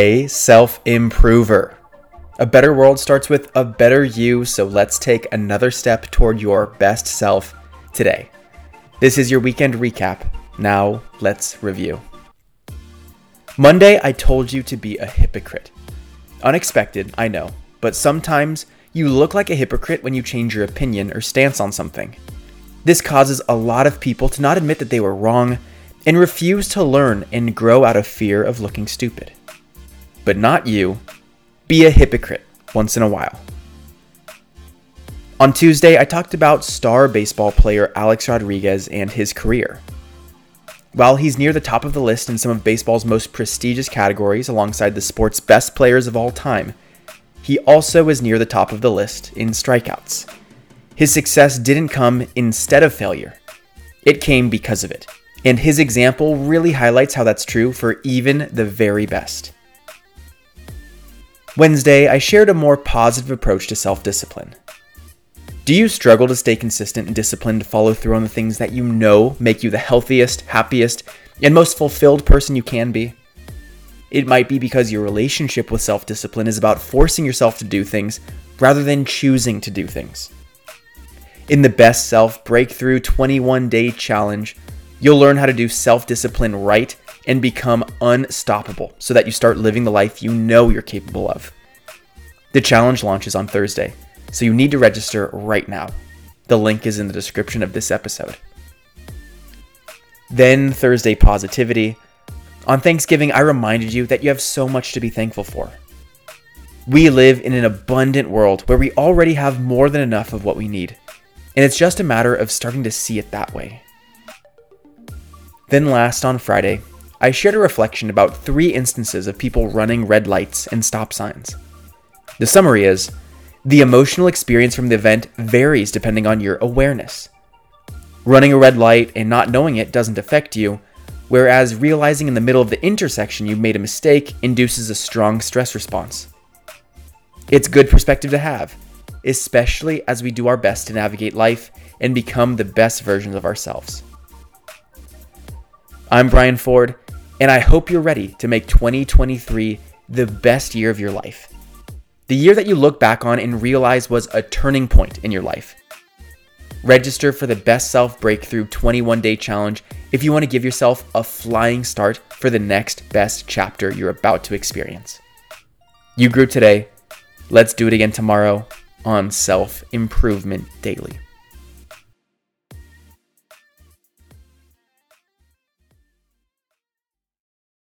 Hey, self improver. A better world starts with a better you, so let's take another step toward your best self today. This is your weekend recap. Now, let's review. Monday, I told you to be a hypocrite. Unexpected, I know, but sometimes you look like a hypocrite when you change your opinion or stance on something. This causes a lot of people to not admit that they were wrong and refuse to learn and grow out of fear of looking stupid. But not you. Be a hypocrite once in a while. On Tuesday, I talked about star baseball player Alex Rodriguez and his career. While he's near the top of the list in some of baseball's most prestigious categories alongside the sport's best players of all time, he also is near the top of the list in strikeouts. His success didn't come instead of failure, it came because of it. And his example really highlights how that's true for even the very best. Wednesday, I shared a more positive approach to self discipline. Do you struggle to stay consistent and disciplined to follow through on the things that you know make you the healthiest, happiest, and most fulfilled person you can be? It might be because your relationship with self discipline is about forcing yourself to do things rather than choosing to do things. In the Best Self Breakthrough 21 Day Challenge, you'll learn how to do self discipline right and become unstoppable so that you start living the life you know you're capable of. The challenge launches on Thursday, so you need to register right now. The link is in the description of this episode. Then, Thursday positivity. On Thanksgiving, I reminded you that you have so much to be thankful for. We live in an abundant world where we already have more than enough of what we need, and it's just a matter of starting to see it that way. Then, last on Friday, I shared a reflection about three instances of people running red lights and stop signs. The summary is the emotional experience from the event varies depending on your awareness. Running a red light and not knowing it doesn't affect you, whereas realizing in the middle of the intersection you made a mistake induces a strong stress response. It's good perspective to have, especially as we do our best to navigate life and become the best versions of ourselves. I'm Brian Ford, and I hope you're ready to make 2023 the best year of your life. The year that you look back on and realize was a turning point in your life. Register for the Best Self Breakthrough 21 Day Challenge if you want to give yourself a flying start for the next best chapter you're about to experience. You grew today. Let's do it again tomorrow on Self Improvement Daily.